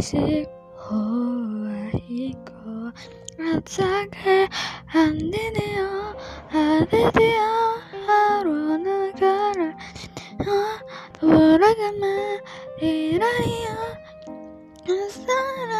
싶어하이고 아작을 안 되네요. 아 드디어 하루는 가를 어? 돌아가면 이라이야 한 사람을